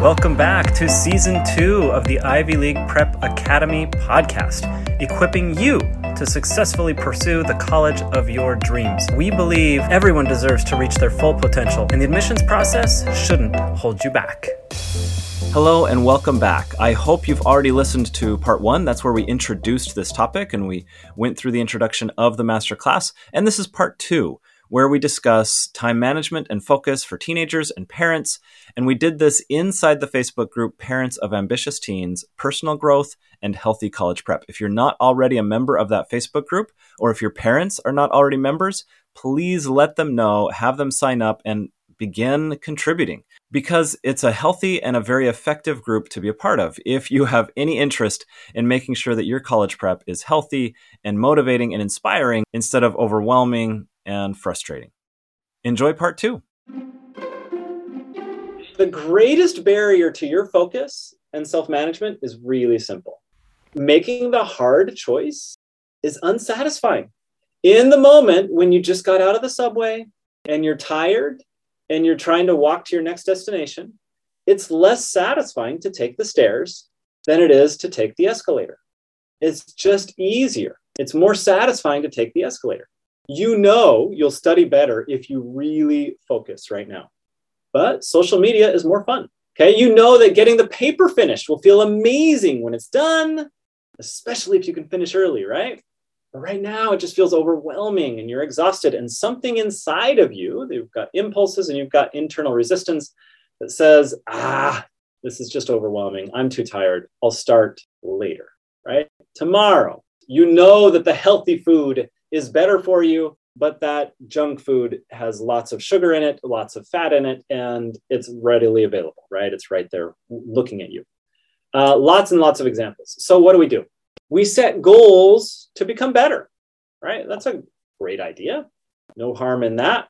Welcome back to season two of the Ivy League Prep Academy podcast, equipping you to successfully pursue the college of your dreams. We believe everyone deserves to reach their full potential, and the admissions process shouldn't hold you back. Hello and welcome back. I hope you've already listened to part one. That's where we introduced this topic and we went through the introduction of the master class. And this is part two, where we discuss time management and focus for teenagers and parents. And we did this inside the Facebook group Parents of Ambitious Teens Personal Growth and Healthy College Prep. If you're not already a member of that Facebook group, or if your parents are not already members, please let them know, have them sign up, and begin contributing because it's a healthy and a very effective group to be a part of if you have any interest in making sure that your college prep is healthy and motivating and inspiring instead of overwhelming and frustrating. Enjoy part two. The greatest barrier to your focus and self management is really simple. Making the hard choice is unsatisfying. In the moment when you just got out of the subway and you're tired and you're trying to walk to your next destination, it's less satisfying to take the stairs than it is to take the escalator. It's just easier. It's more satisfying to take the escalator. You know you'll study better if you really focus right now. But social media is more fun. Okay, you know that getting the paper finished will feel amazing when it's done, especially if you can finish early, right? But right now, it just feels overwhelming and you're exhausted. And something inside of you, you've got impulses and you've got internal resistance that says, ah, this is just overwhelming. I'm too tired. I'll start later, right? Tomorrow, you know that the healthy food is better for you, but that junk food has lots of sugar in it, lots of fat in it, and it's readily available, right? It's right there looking at you. Uh, lots and lots of examples. So, what do we do? we set goals to become better, right? That's a great idea. No harm in that.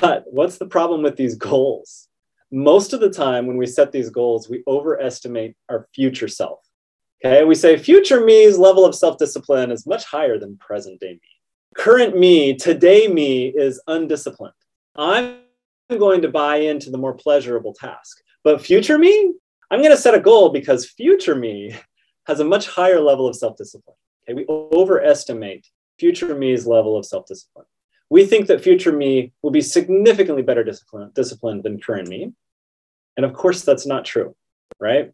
But what's the problem with these goals? Most of the time, when we set these goals, we overestimate our future self. Okay, we say future me's level of self discipline is much higher than present day me. Current me, today me is undisciplined. I'm going to buy into the more pleasurable task. But future me, I'm going to set a goal because future me has a much higher level of self discipline. Okay, we overestimate future me's level of self discipline. We think that future me will be significantly better disciplined, disciplined than current me. And of course, that's not true, right?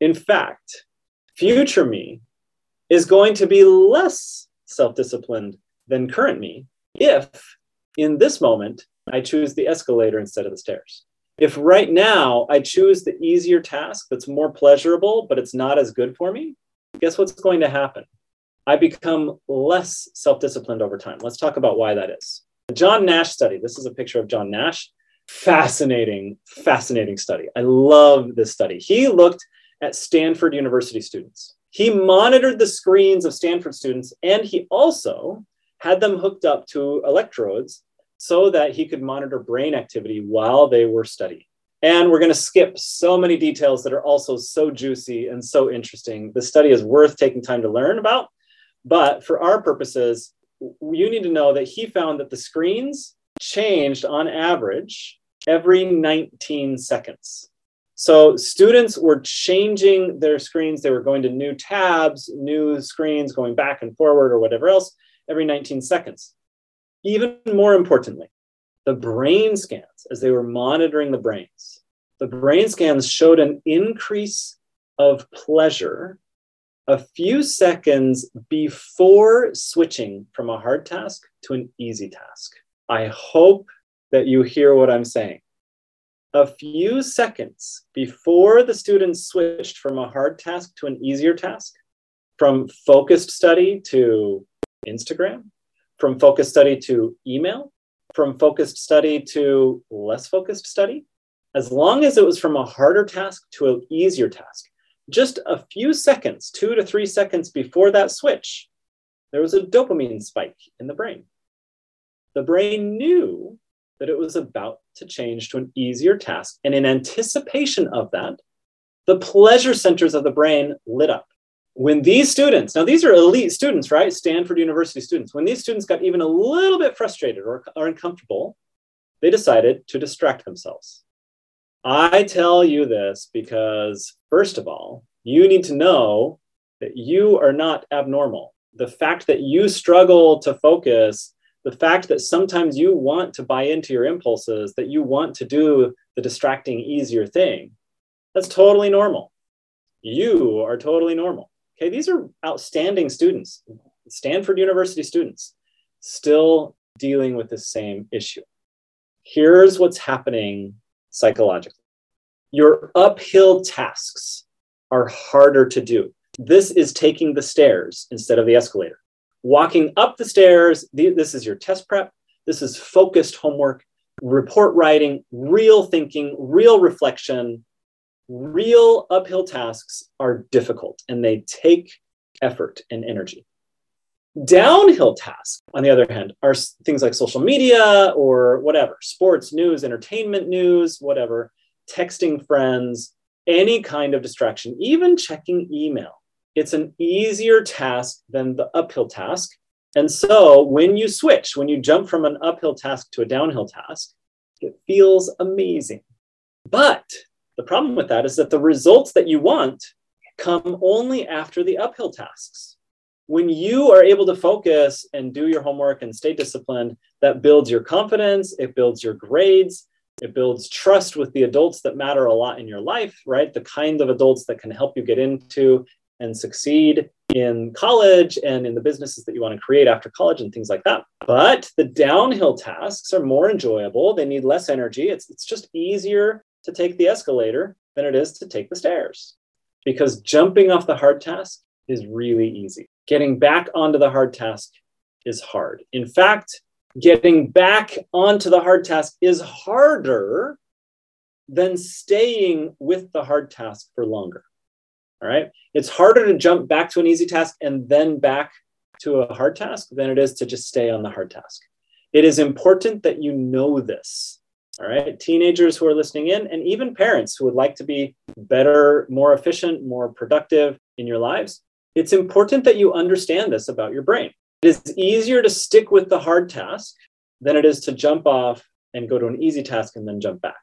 In fact, future me is going to be less self disciplined than current me if in this moment I choose the escalator instead of the stairs. If right now I choose the easier task that's more pleasurable, but it's not as good for me, guess what's going to happen? I become less self disciplined over time. Let's talk about why that is. The John Nash study this is a picture of John Nash. Fascinating, fascinating study. I love this study. He looked at Stanford University students. He monitored the screens of Stanford students and he also had them hooked up to electrodes so that he could monitor brain activity while they were studying. And we're going to skip so many details that are also so juicy and so interesting. The study is worth taking time to learn about. But for our purposes, you need to know that he found that the screens changed on average every 19 seconds. So students were changing their screens. They were going to new tabs, new screens, going back and forward or whatever else every 19 seconds. Even more importantly, the brain scans, as they were monitoring the brains, the brain scans showed an increase of pleasure a few seconds before switching from a hard task to an easy task. I hope that you hear what I'm saying. A few seconds before the students switched from a hard task to an easier task, from focused study to Instagram, from focused study to email, from focused study to less focused study, as long as it was from a harder task to an easier task. Just a few seconds, two to three seconds before that switch, there was a dopamine spike in the brain. The brain knew that it was about to change to an easier task. And in anticipation of that, the pleasure centers of the brain lit up when these students, now these are elite students, right? Stanford University students, when these students got even a little bit frustrated or, or uncomfortable, they decided to distract themselves. I tell you this because, first of all, you need to know that you are not abnormal. The fact that you struggle to focus, the fact that sometimes you want to buy into your impulses, that you want to do the distracting, easier thing, that's totally normal. You are totally normal. Okay, these are outstanding students, Stanford University students, still dealing with the same issue. Here's what's happening psychologically your uphill tasks are harder to do. This is taking the stairs instead of the escalator. Walking up the stairs, this is your test prep. This is focused homework, report writing, real thinking, real reflection. Real uphill tasks are difficult and they take effort and energy. Downhill tasks, on the other hand, are things like social media or whatever, sports, news, entertainment news, whatever, texting friends, any kind of distraction, even checking email. It's an easier task than the uphill task. And so when you switch, when you jump from an uphill task to a downhill task, it feels amazing. But the problem with that is that the results that you want come only after the uphill tasks. When you are able to focus and do your homework and stay disciplined, that builds your confidence, it builds your grades, it builds trust with the adults that matter a lot in your life, right? The kind of adults that can help you get into and succeed in college and in the businesses that you want to create after college and things like that. But the downhill tasks are more enjoyable. They need less energy. It's, it's just easier to take the escalator than it is to take the stairs because jumping off the hard task is really easy. Getting back onto the hard task is hard. In fact, getting back onto the hard task is harder than staying with the hard task for longer. All right. It's harder to jump back to an easy task and then back to a hard task than it is to just stay on the hard task. It is important that you know this. All right. Teenagers who are listening in, and even parents who would like to be better, more efficient, more productive in your lives, it's important that you understand this about your brain. It is easier to stick with the hard task than it is to jump off and go to an easy task and then jump back.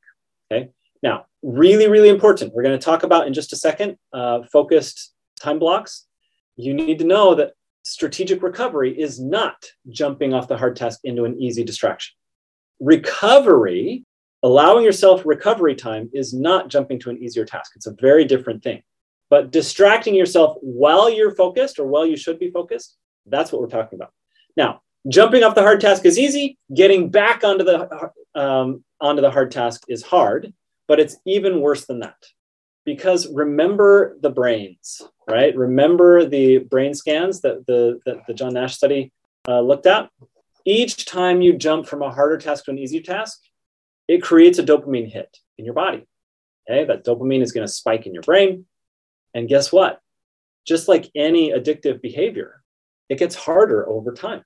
Okay. Now, really, really important. We're going to talk about in just a second uh, focused time blocks. You need to know that strategic recovery is not jumping off the hard task into an easy distraction. Recovery, allowing yourself recovery time, is not jumping to an easier task. It's a very different thing. But distracting yourself while you're focused or while you should be focused that's what we're talking about. Now, jumping off the hard task is easy. Getting back onto the um, onto the hard task is hard, but it's even worse than that. Because remember the brains, right? Remember the brain scans that the that the John Nash study uh, looked at. Each time you jump from a harder task to an easier task, it creates a dopamine hit in your body. Okay, that dopamine is going to spike in your brain, and guess what? Just like any addictive behavior, it gets harder over time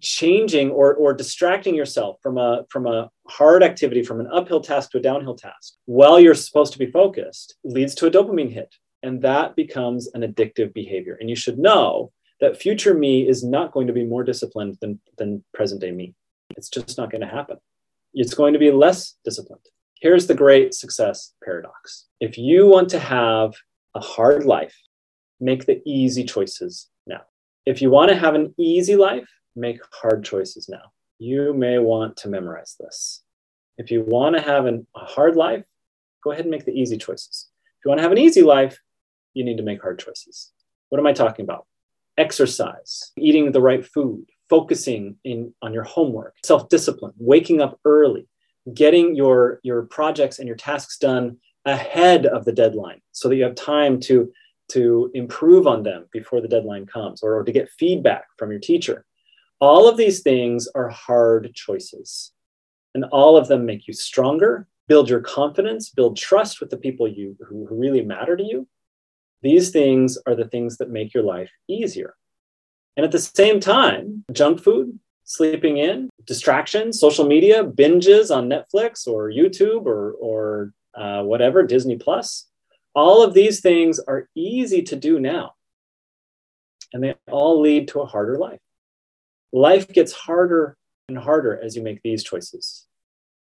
changing or, or distracting yourself from a from a hard activity from an uphill task to a downhill task while you're supposed to be focused leads to a dopamine hit. And that becomes an addictive behavior. And you should know that future me is not going to be more disciplined than than present day me. It's just not going to happen. It's going to be less disciplined. Here's the great success paradox. If you want to have a hard life make the easy choices now. If you want to have an easy life, make hard choices now. You may want to memorize this. If you want to have an, a hard life, go ahead and make the easy choices. If you want to have an easy life, you need to make hard choices. What am I talking about? Exercise, eating the right food, focusing in, on your homework, self discipline, waking up early, getting your, your projects and your tasks done ahead of the deadline so that you have time to to improve on them before the deadline comes or, or to get feedback from your teacher. All of these things are hard choices. And all of them make you stronger, build your confidence, build trust with the people you who, who really matter to you. These things are the things that make your life easier. And at the same time, junk food, sleeping in, distractions, social media, binges on Netflix or YouTube or, or uh, whatever, Disney Plus, all of these things are easy to do now, and they all lead to a harder life. Life gets harder and harder as you make these choices.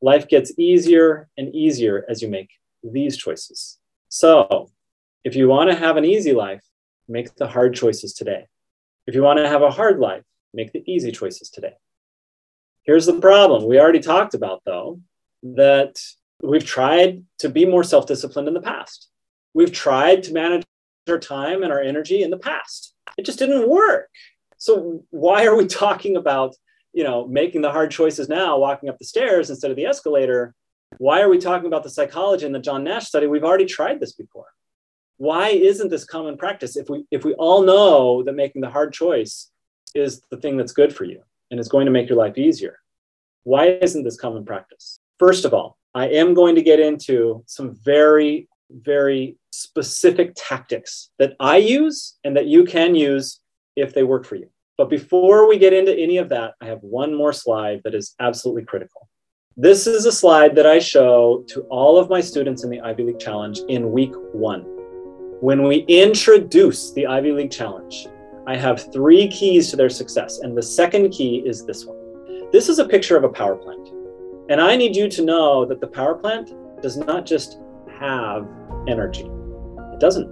Life gets easier and easier as you make these choices. So, if you want to have an easy life, make the hard choices today. If you want to have a hard life, make the easy choices today. Here's the problem we already talked about, though, that we've tried to be more self disciplined in the past. We've tried to manage our time and our energy in the past. It just didn't work. So, why are we talking about you know making the hard choices now walking up the stairs instead of the escalator? Why are we talking about the psychology in the john nash study? We've already tried this before. Why isn't this common practice if we if we all know that making the hard choice is the thing that's good for you and is going to make your life easier? Why isn't this common practice? First of all i am going to get into some very very specific tactics that i use and that you can use if they work for you but before we get into any of that, I have one more slide that is absolutely critical. This is a slide that I show to all of my students in the Ivy League Challenge in week one. When we introduce the Ivy League Challenge, I have three keys to their success, and the second key is this one. This is a picture of a power plant. And I need you to know that the power plant does not just have energy, it doesn't.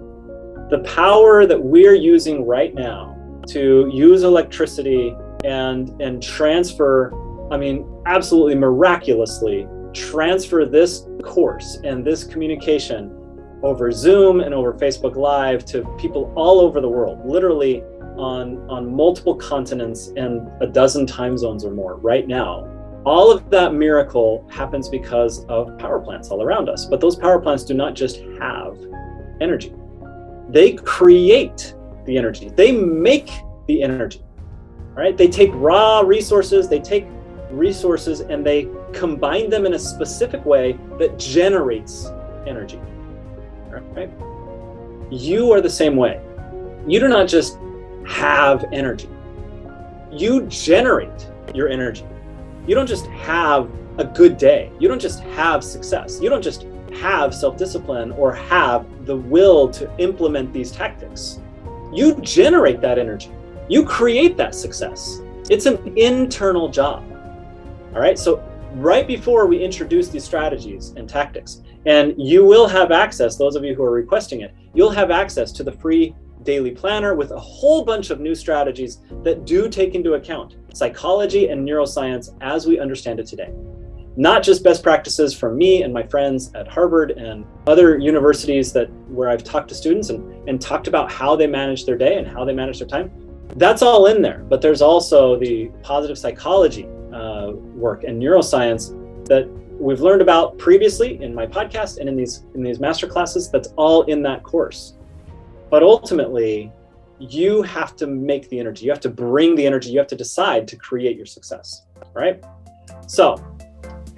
The power that we're using right now to use electricity and and transfer i mean absolutely miraculously transfer this course and this communication over zoom and over facebook live to people all over the world literally on on multiple continents and a dozen time zones or more right now. All of that miracle happens because of power plants all around us but those power plants do not just have energy. They create the energy. They make the energy. Right? They take raw resources, they take resources and they combine them in a specific way that generates energy. Right? You are the same way. You do not just have energy. You generate your energy. You don't just have a good day. You don't just have success. You don't just have self discipline or have the will to implement these tactics. You generate that energy. You create that success. It's an internal job. All right. So, right before we introduce these strategies and tactics, and you will have access, those of you who are requesting it, you'll have access to the free daily planner with a whole bunch of new strategies that do take into account psychology and neuroscience as we understand it today not just best practices from me and my friends at Harvard and other universities that where I've talked to students and, and talked about how they manage their day and how they manage their time. That's all in there, but there's also the positive psychology uh, work and neuroscience that we've learned about previously in my podcast and in these in these master classes. That's all in that course. But ultimately, you have to make the energy. You have to bring the energy. You have to decide to create your success. Right. So